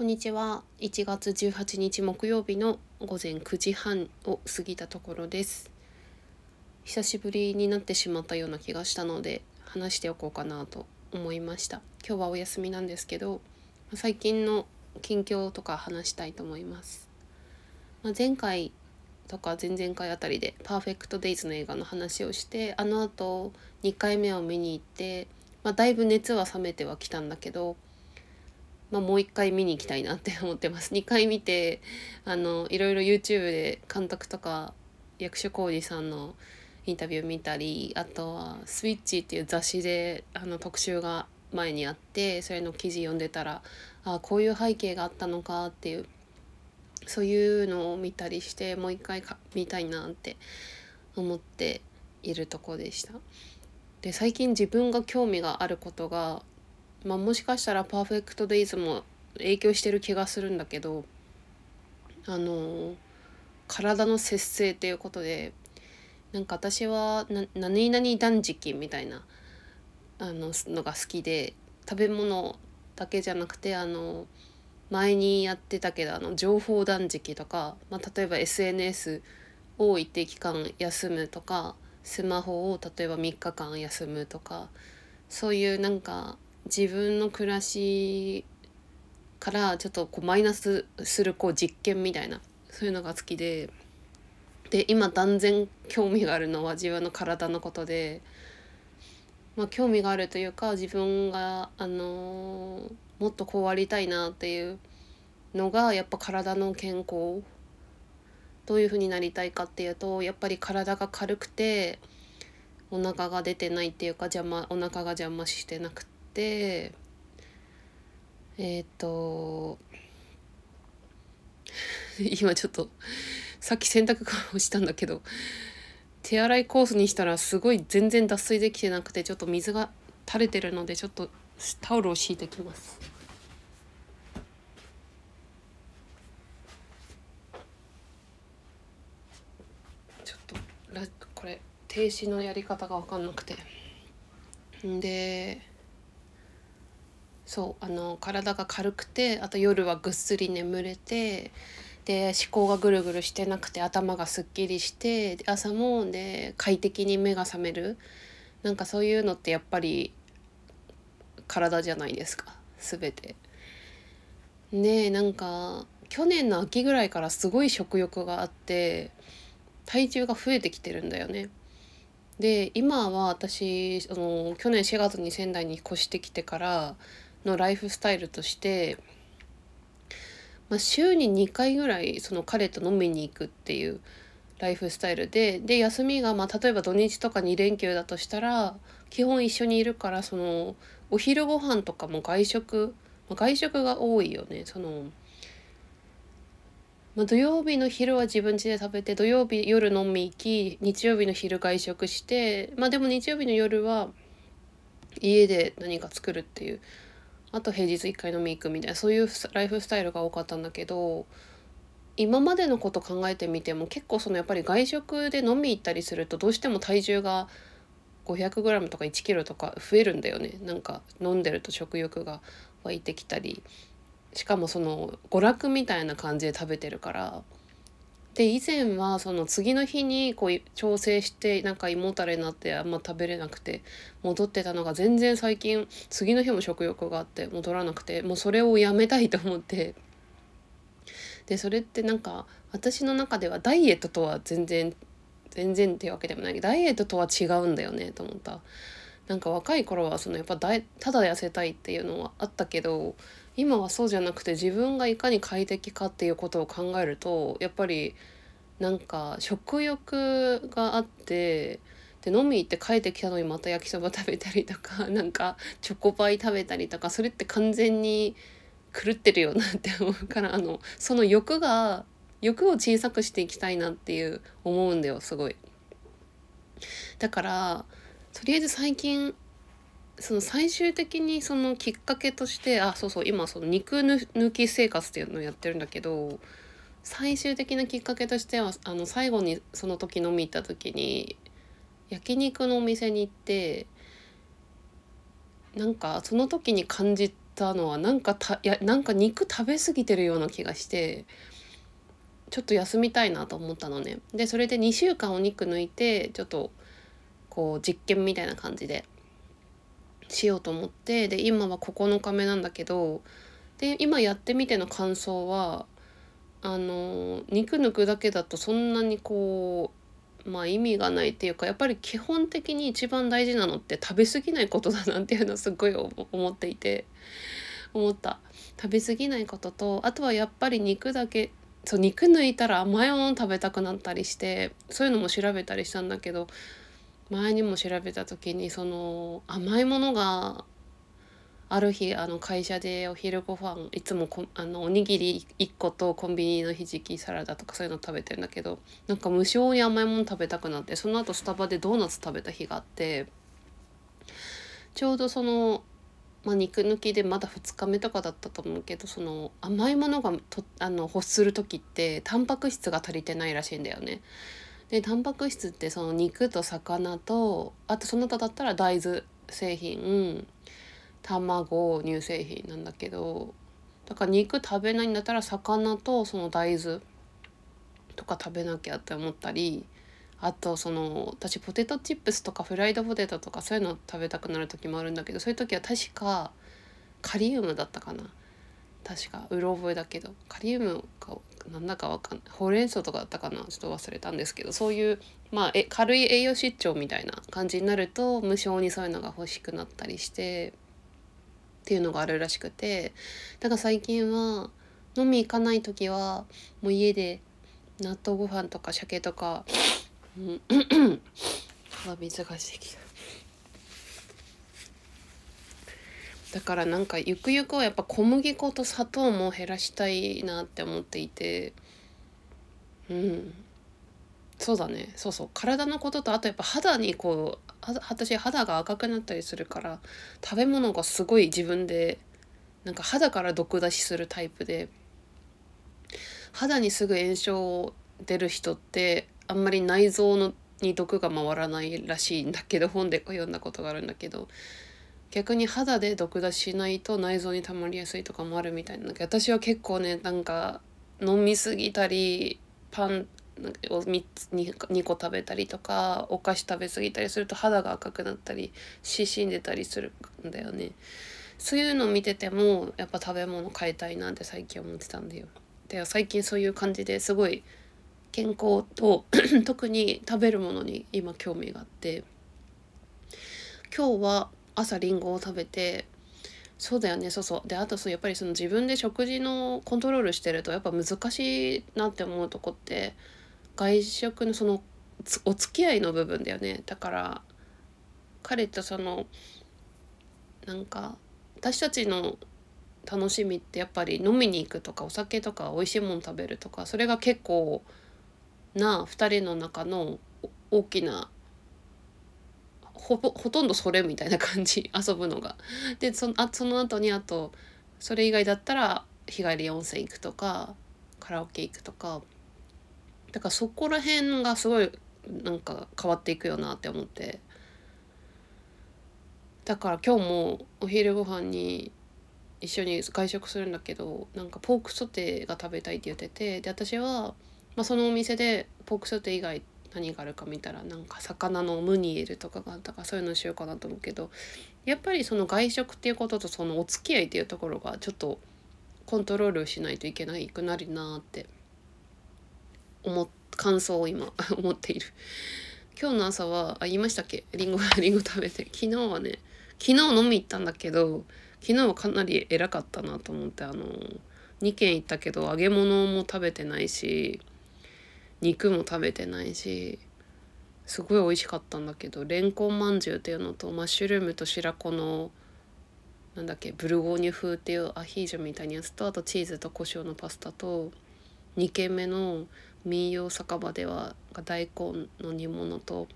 こんにちは。1月18日木曜日の午前9時半を過ぎたところです。久しぶりになってしまったような気がしたので話しておこうかなと思いました。今日はお休みなんですけど最近の近況とか話したいと思います、まあ、前回とか前々回あたりで「パーフェクト・デイズ」の映画の話をしてあのあと2回目を見に行って、まあ、だいぶ熱は冷めてはきたんだけどまあ、もう一回見に行きたいなって思ってます2回見てあのいろいろ YouTube で監督とか役所広司さんのインタビュー見たりあとは「スイッチ」っていう雑誌であの特集が前にあってそれの記事読んでたらあこういう背景があったのかっていうそういうのを見たりしてもう一回か見たいなって思っているとこでした。で最近自分が興味があることがまあ、もしかしたらパーフェクトデイズも影響してる気がするんだけどあの体の節制っていうことでなんか私はな何々断食みたいなあののが好きで食べ物だけじゃなくてあの前にやってたけどあの情報断食とか、まあ、例えば SNS を一定期間休むとかスマホを例えば3日間休むとかそういうなんか自分の暮らしからちょっとこうマイナスするこう実験みたいなそういうのが好きでで今断然興味があるのは自分の体のことで、まあ、興味があるというか自分が、あのー、もっとこうありたいなっていうのがやっぱ体の健康どういうふうになりたいかっていうとやっぱり体が軽くてお腹が出てないっていうか邪魔お腹が邪魔してなくてえっ、ー、と今ちょっとさっき洗濯をしたんだけど手洗いコースにしたらすごい全然脱水できてなくてちょっと水が垂れてるのでちょっとタオルを敷いてきます。ちょっとこれ停止のやり方が分かんなくてでそうあの体が軽くてあと夜はぐっすり眠れてで思考がぐるぐるしてなくて頭がすっきりして朝もで快適に目が覚めるなんかそういうのってやっぱり体じゃないですか全て。ねなんか去年の秋ぐらいからすごい食欲があって体重が増えてきてるんだよね。で今は私あの去年4月に仙台に越してきてからのライフスタイルとして、まあ、週に2回ぐらいその彼と飲みに行くっていうライフスタイルでで休みがまあ例えば土日とか2連休だとしたら基本一緒にいるからそのお昼ご飯とかも外食、まあ、外食が多いよね。その、まあ、土曜日の昼は自分家で食べて土曜日夜飲み行き日曜日の昼外食してまあでも日曜日の夜は家で何か作るっていうあと平日1回飲み行くみたいなそういうライフスタイルが多かったんだけど今までのこと考えてみても結構そのやっぱり外食で飲み行ったりするとどうしても体重が 500g とか 1kg とか増えるんだよね。なんか飲んでると食欲が湧いてきたり。しかもその娯楽みたいな感じで食べてるから。で以前はその次の日にこう調整してなんか胃もたれになってあんま食べれなくて戻ってたのが全然最近次の日も食欲があって戻らなくてもうそれをやめたいと思ってでそれってなんか私の中ではダイエットとは全然全然っていうわけでもないけどダイエットとは違うんだよねと思った。なんか若い頃はそのやっぱただ痩せたいっていうのはあったけど今はそうじゃなくて自分がいかに快適かっていうことを考えるとやっぱりなんか食欲があってで飲み行って帰ってきたのにまた焼きそば食べたりとか なんかチョコパイ食べたりとかそれって完全に狂ってるよなって思うからあのその欲が欲を小さくしていきたいなっていう思うんだよすごい。だからとりあえず最近その最終的にそのきっかけとしてあそうそう今その肉抜き生活っていうのをやってるんだけど最終的なきっかけとしてはあの最後にその時飲み行った時に焼肉のお店に行ってなんかその時に感じたのはなんかたやなんか肉食べ過ぎてるような気がしてちょっと休みたいなと思ったのね。でそれで2週間お肉抜いてちょっとこう実験みたいな感じでしようと思ってで今は9日目なんだけどで今やってみての感想はあの肉抜くだけだとそんなにこうまあ意味がないっていうかやっぱり基本的に一番大事なのって食べ過ぎないことだなっていうのをすごい思っていて思った。食べ過ぎないこととあとはやっぱり肉だけそう肉抜いたら甘いもの食べたくなったりしてそういうのも調べたりしたんだけど前にも調べた時にその甘いものがある日あの会社でお昼ご飯いつもこあのおにぎり1個とコンビニのひじきサラダとかそういうの食べてるんだけどなんか無性に甘いもの食べたくなってその後スタバでドーナツ食べた日があってちょうどその、まあ、肉抜きでまだ2日目とかだったと思うけどその甘いものがとあの欲する時ってタンパク質が足りてないらしいんだよね。でタンパク質ってその肉と魚とあとその他だったら大豆製品卵乳製品なんだけどだから肉食べないんだったら魚とその大豆とか食べなきゃって思ったりあとその私ポテトチップスとかフライドポテトとかそういうの食べたくなる時もあるんだけどそういう時は確かカリウムだったかな。確かうろ覚えだけどカリウムなんだかわかんないほうれん草とかだったかな？ちょっと忘れたんですけどそういうまあえ軽い栄養失調みたいな感じになると無性にそういうのが欲しくなったりしてっていうのがあるらしくてだから最近は飲み行かない時はもう家で納豆ご飯とか鮭とか、うん、水がしてきた。だからなんかゆくゆくはやっぱ小麦粉と砂糖も減らしたいなって思っていて。うん。そうだね。そうそう。体のこととあとやっぱ肌にこう私肌が赤くなったりするから食べ物がすごい自分でなんか肌から毒出しするタイプで。肌にすぐ炎症出る人ってあんまり内臓のに毒が回らないらしいんだけど本で読んだことがあるんだけど。逆に肌で毒出しないと内臓に溜まりやすいとかもあるみたいなんだけど私は結構ねなんか飲みすぎたりパンを 3, つ 2, 2個食べたりとかお菓子食べ過ぎたりすると肌が赤くなったりししんでたりするんだよね。そういうの見ててもやっぱ食べ物変えたいなって最近思ってたんだよ。で最近そういう感じですごい健康と 特に食べるものに今興味があって今日は朝りんごを食べてそうだよねそうそう。であとそうやっぱりその自分で食事のコントロールしてるとやっぱ難しいなって思うとこって外食のそのお付き合いの部分だよね。だから彼とそのなんか私たちの楽しみってやっぱり飲みに行くとかお酒とか美味しいもの食べるとかそれが結構な2人の中の大きなほぼほとんどそれみたいな感じ 遊ぶのが。でそあその後にあとそれ以外だったら日帰り温泉行くとかカラオケ行くとかだからそこら辺がすごいなんか変わっていくよなって思ってだから今日もお昼ご飯に一緒に外食するんだけどなんかポークソテーが食べたいって言っててで私は、まあ、そのお店でポークソテー以外何があるか見たらなんか魚のムニエルとかがあったかそういうのしようかなと思うけどやっぱりその外食っていうこととそのお付き合いっていうところがちょっとコントロールしないといけないくなるなって思感想を今 思っている。今日の朝はあ言いましたっけ？りんごりんご食べて。昨日はね昨日飲み行ったんだけど昨日はかなり偉かったなと思ってあの2軒行ったけど揚げ物も食べてないし肉も食べてないしすごい美味しかったんだけどレンコンまんじゅうっていうのとマッシュルームと白子のなんだっけブルゴーニュ風っていうアヒージョみたいなやつとあとチーズと胡椒のパスタと2軒目の民謡酒場では大根の煮物と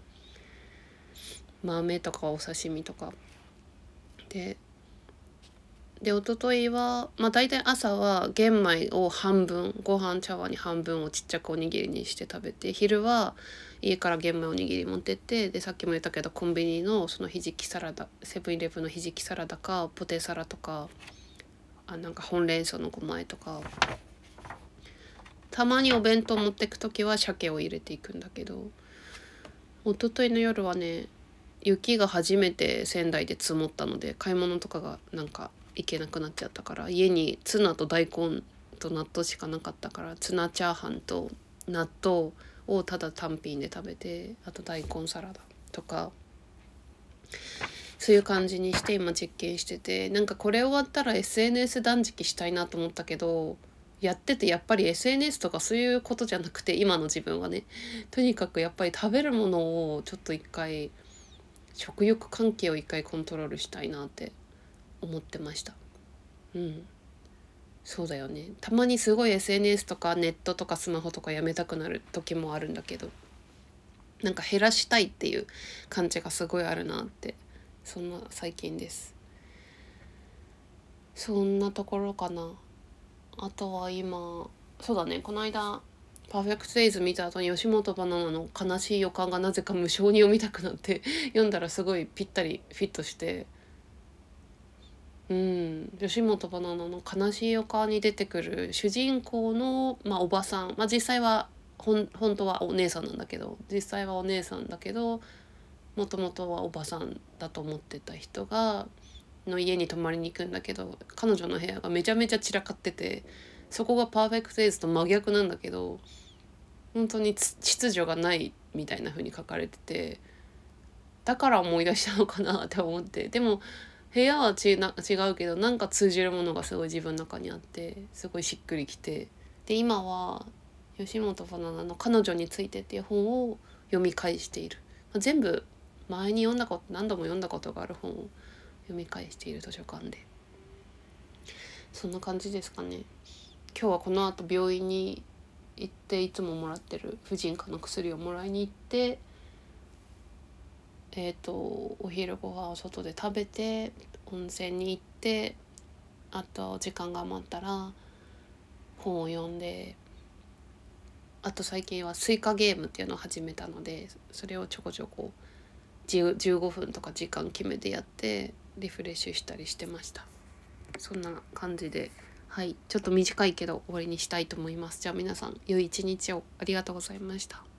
豆とかお刺身とか。でで一昨日はまあ大体朝は玄米を半分ご飯茶碗に半分をちっちゃくおにぎりにして食べて昼は家から玄米おにぎり持ってってでさっきも言ったけどコンビニのそのひじきサラダセブンイレブンのひじきサラダかポテサラとかあなんか本連想のごまえとかたまにお弁当持ってく時は鮭を入れていくんだけど一昨日の夜はね雪が初めて仙台で積もったので買い物とかがなんか行けなくなっちゃったから家にツナと大根と納豆しかなかったからツナチャーハンと納豆をただ単品で食べてあと大根サラダとかそういう感じにして今実験しててなんかこれ終わったら SNS 断食したいなと思ったけどやっててやっぱり SNS とかそういうことじゃなくて今の自分はねとにかくやっぱり食べるものをちょっと一回食欲関係を一回コントロールしたいなって思ってました。うん。そうだよね。たまにすごい SNS とかネットとかスマホとかやめたくなる時もあるんだけどなんか減らしたいっていう感じがすごいあるなってそんな最近です。そんなところかな。あとは今そうだね。この間パーフェクトデイズ見た後に吉本バナナの悲しい予感がなぜか無償に読みたくなって読んだらすごいぴったりフィットしてうん。吉本バナナの悲しい予感に出てくる主人公の、まあ、おばさん、まあ、実際は本当はお姉さんなんだけど実際はお姉さんだけどもともとはおばさんだと思ってた人がの家に泊まりに行くんだけど彼女の部屋がめちゃめちゃ散らかっててそこがパーフェクトデイズと真逆なんだけど本当に秩序がないみたいな風に書かれててだから思い出したのかなって思って。でも部屋はちな違うけどなんか通じるものがすごい自分の中にあってすごいしっくりきてで今は吉本バナナの「彼女について」っていう本を読み返している。ま全部前に読んだこと何度も読んだことがある本を読み返している図書館で。そんな感じですかね。今日はこの後病院に行っていつももらってる婦人科の薬をもらいに行ってえっ、ー、とお昼ご飯を外で食べて温泉に行ってあと時間が余ったら本を読んであと最近はスイカゲームっていうのを始めたのでそれをちょこちょこ15分とか時間決めてやってリフレッシュしたりしてました。そんな感じではいちょっと短いけど終わりにしたいと思います。じゃあ皆さん良い一日を。ありがとうございました。